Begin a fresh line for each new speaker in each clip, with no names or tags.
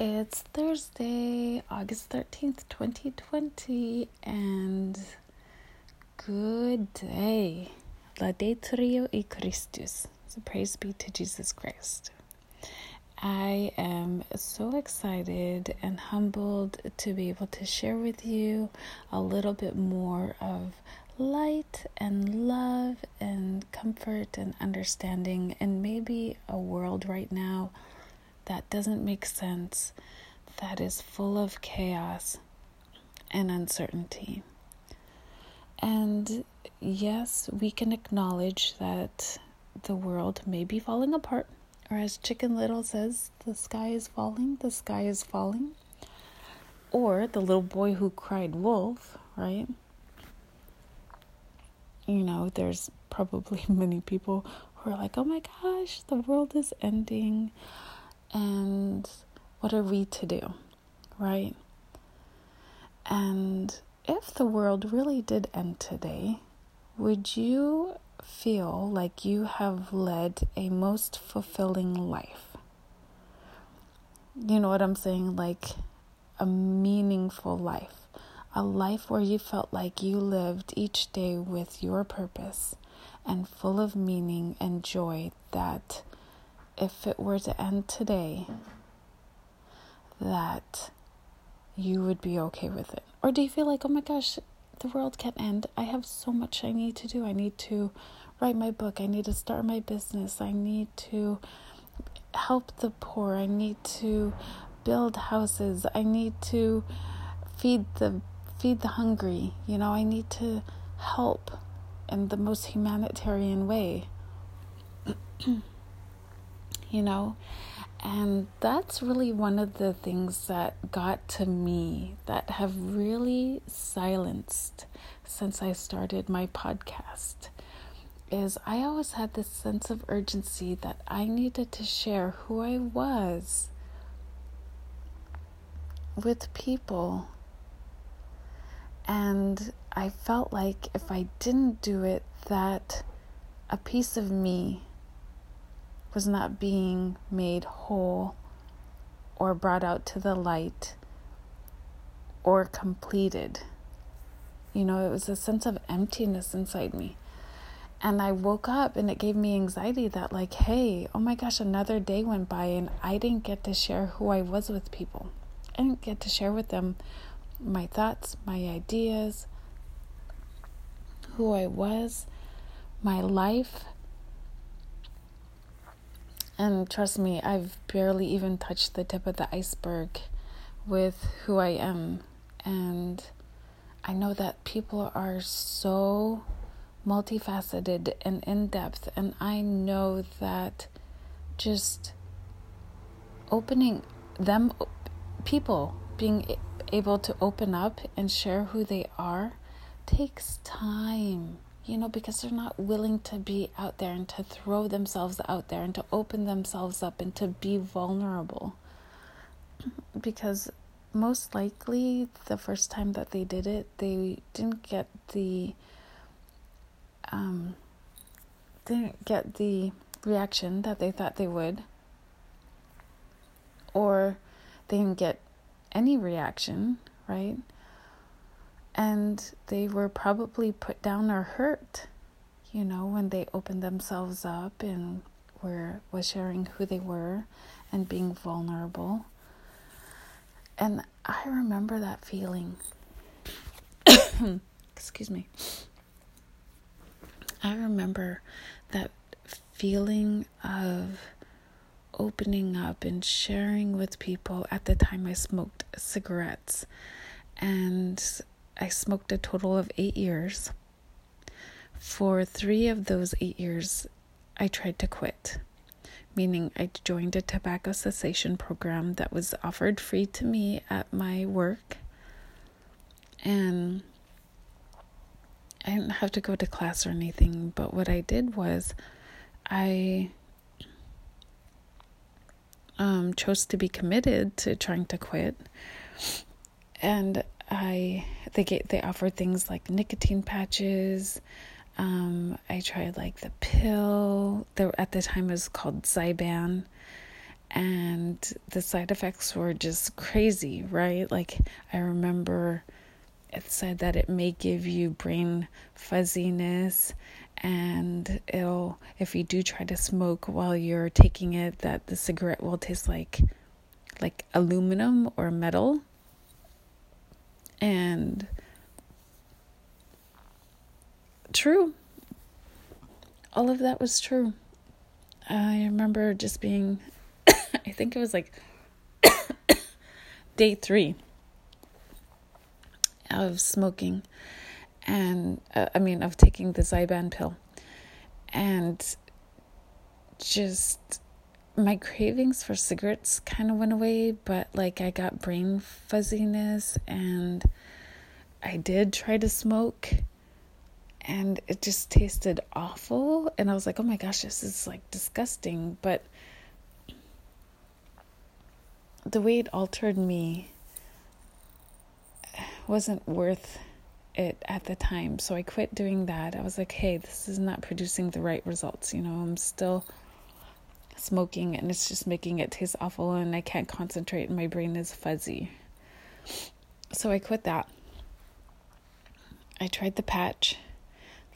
It's Thursday, August 13th, 2020, and good day. Laudetur y Christus. So praise be to Jesus Christ. I am so excited and humbled to be able to share with you a little bit more of light and love and comfort and understanding, and maybe a world right now that doesn't make sense, that is full of chaos and uncertainty. And yes, we can acknowledge that the world may be falling apart, or as Chicken Little says, the sky is falling, the sky is falling. Or the little boy who cried wolf, right? You know, there's probably many people who are like, oh my gosh, the world is ending and what are we to do, right? And if the world really did end today, would you feel like you have led a most fulfilling life? You know what I'm saying? Like a meaningful life. A life where you felt like you lived each day with your purpose and full of meaning and joy that if it were to end today, that you would be okay with it? Or do you feel like, oh my gosh, the world can't end? I have so much I need to do. I need to write my book. I need to start my business. I need to help the poor. I need to build houses. I need to feed the feed the hungry. You know, I need to help in the most humanitarian way. you know? And that's really one of the things that got to me that have really silenced since I started my podcast is I always had this sense of urgency that I needed to share who I was with people. And I felt like if I didn't do it, that a piece of me was not being made whole or brought out to the light or completed. You know, it was a sense of emptiness inside me. And I woke up and it gave me anxiety that, like, hey, oh my gosh, another day went by and I didn't get to share who I was with people. I didn't get to share with them my thoughts, my ideas, who I was, my life, and trust me, I've barely even touched the tip of the iceberg with who I am. And I know that people are so multifaceted and in depth. And I know that just opening them, people being able to open up and share who they are takes time you know, because they're not willing to be out there and to throw themselves out there and to open themselves up and to be vulnerable. Because most likely, the first time that they did it, they didn't get the um, didn't get the reaction that they thought they would, or they didn't get any reaction, right? And they were probably put down or hurt you know when they opened themselves up and were was sharing who they were and being vulnerable. And i remember that feeling. Excuse me. I remember that feeling of opening up and sharing with people. At the time i smoked cigarettes and I smoked a total of eight years. For three of those eight years, I tried to quit, meaning I joined a tobacco cessation program that was offered free to me at my work. And I didn't have to go to class or anything, but what I did was I um, chose to be committed to trying to quit. And I they get they offered things like nicotine patches. Um, I tried like the pill. There at the time it was called Zyban, and the side effects were just crazy, right? Like, I remember it said that it may give you brain fuzziness and it'll if you do try to smoke while you're taking it that the cigarette will taste like like aluminum or metal and true. All of that was true. I remember just being i think it was like day 3 of smoking and uh, I mean of taking the Zyban pill. And just my cravings for cigarettes kind of went away but like I got brain fuzziness and I did try to smoke and it just tasted awful and I was like oh my gosh this is like disgusting but the way it altered me wasn't worth it at the time. So I quit doing that. I was like, hey, this is not producing the right results. You know, I'm still smoking and it's just making it taste awful and I can't concentrate and my brain is fuzzy. So I quit that. I tried the patch.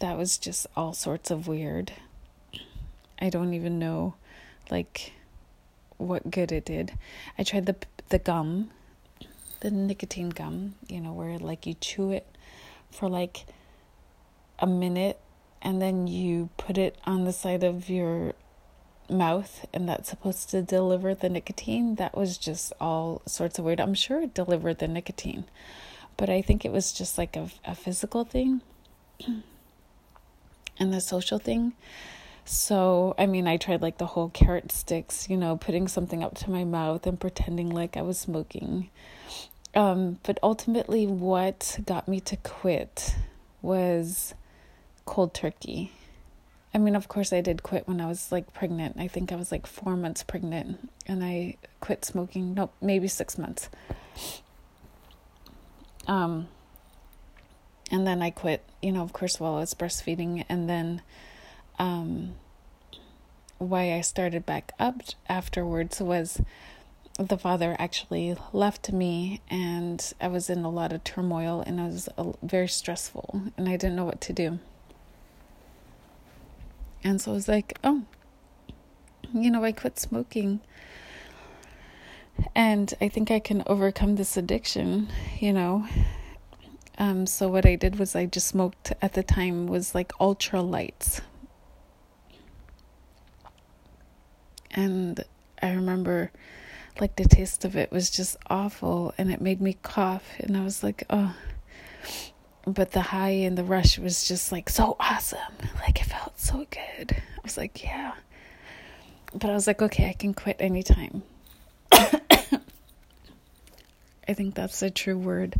That was just all sorts of weird. I don't even know like what good it did. I tried the the gum, the nicotine gum, you know, where like you chew it for like a minute and then you put it on the side of your mouth and that's supposed to deliver the nicotine that was just all sorts of weird. I'm sure it delivered the nicotine but i think it was just like a, a physical thing and the social thing. So i mean i tried like the whole carrot sticks you know putting something up to my mouth and pretending like i was smoking. Um, but ultimately, what got me to quit was cold turkey. I mean, of course, I did quit when I was like pregnant. I think I was like four months pregnant, and I quit smoking. Nope, maybe six months. Um, and then I quit. You know, of course, while I was breastfeeding, and then, um, why I started back up afterwards was the father actually left me and I was in a lot of turmoil and it was very stressful and I didn't know what to do. And so I was like, oh, you know, I quit smoking. And I think I can overcome this addiction, you know. Um, so what I did was I just smoked at the time was like ultra lights. And I remember like the taste of it was just awful and it made me cough and I was like, oh but the high and the rush was just like so awesome. Like it felt so good. I was like, yeah. But I was like, okay, I can quit anytime. I think that's a true word.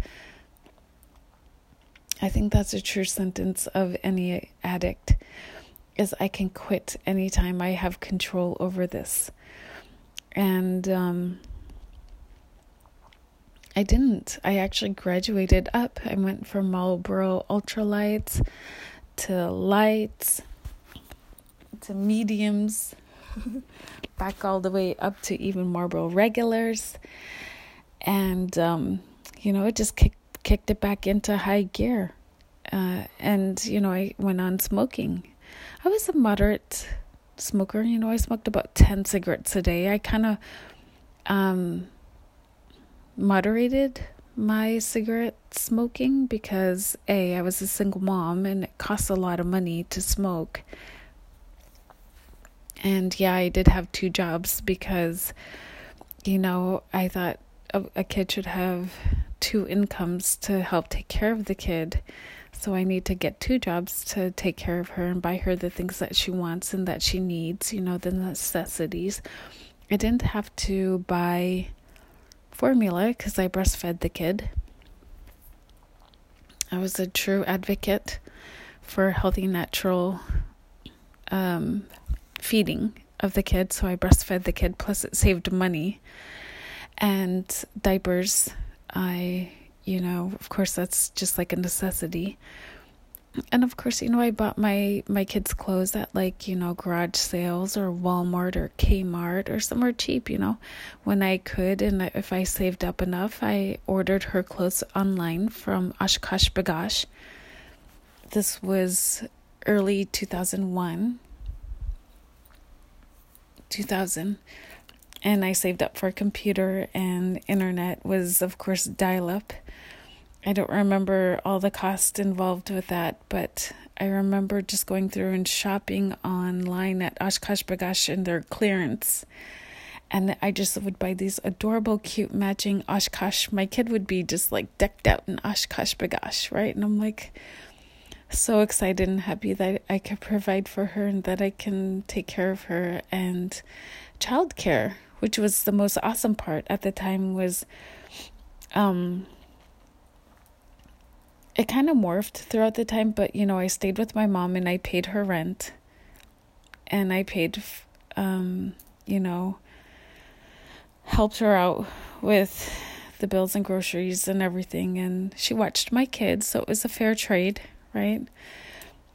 I think that's a true sentence of any addict is I can quit anytime I have control over this and um, I didn't. I actually graduated up. I went from Marlboro ultralights to lights to mediums, back all the way up to even Marlboro regulars, and um, you know it just kicked kicked it back into high gear. Uh, and you know I went on smoking. I was a moderate smoker. You know, I smoked about 10 cigarettes a day. I kind of um, moderated my cigarette smoking because A, I was a single mom and it costs a lot of money to smoke. And yeah, I did have two jobs because, you know, I thought a, a kid should have two incomes to help take care of the kid. So I need to get two jobs to take care of her and buy her the things that she wants and that she needs, you know, the necessities. I didn't have to buy formula because I breastfed the kid. I was a true advocate for healthy, natural um, feeding of the kid. So I breastfed the kid, plus it saved money. And diapers, I you know, of course, that's just like a necessity. And of course, you know, I bought my my kids' clothes at like you know garage sales or Walmart or Kmart or somewhere cheap. You know, when I could, and if I saved up enough, I ordered her clothes online from OshKosh B'gosh. This was early two thousand one. 2000 and I saved up for a computer and internet was of course dial up I don't remember all the costs involved with that, but I remember just going through and shopping online at OshKosh B'gosh in their clearance. And I just would buy these adorable, cute matching OshKosh. My kid would be just like decked out in OshKosh B'gosh, right? And I'm like so excited and happy that I could provide for her and that I can take care of her. And childcare, which was the most awesome part at the time, was um it kind of morphed throughout the time, but you know, I stayed with my mom and I paid her rent. And I paid, um, you know, helped her out with the bills and groceries and everything. And she watched my kids, so it was a fair trade, right?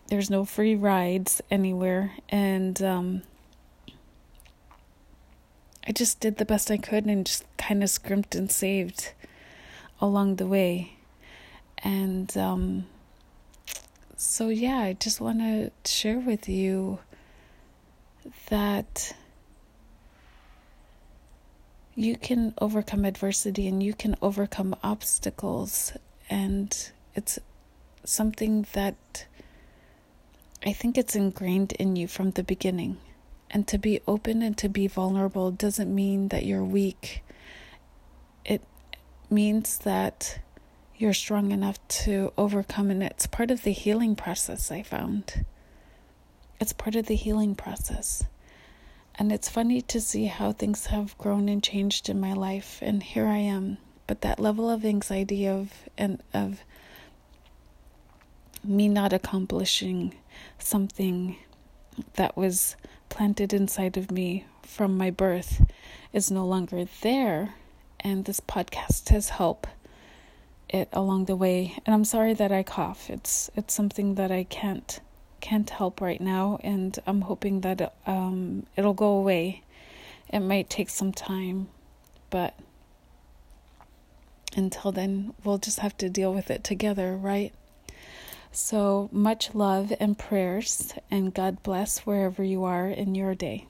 There's no free rides anywhere. And um, I just did the best I could and just kind of scrimped and saved along the way and um, so, yeah, I just want to share with you that you can overcome adversity and you can overcome obstacles. And it's something that I think it's ingrained in you from the beginning. And to be open and to be vulnerable doesn't mean that you're weak. It means that you're strong enough to overcome. And it's part of the healing process, I found. It's part of the healing process. And it's funny to see how things have grown and changed in my life. And here I am. But that level of anxiety of and of me not accomplishing something that was planted inside of me from my birth is no longer there. And this podcast has helped it along the way. And I'm sorry that I cough. It's it's something that I can't can't help right now, and I'm hoping that um, it'll go away. It might take some time, but until then, we'll just have to deal with it together, right? So much love and prayers, and God bless wherever you are in your day.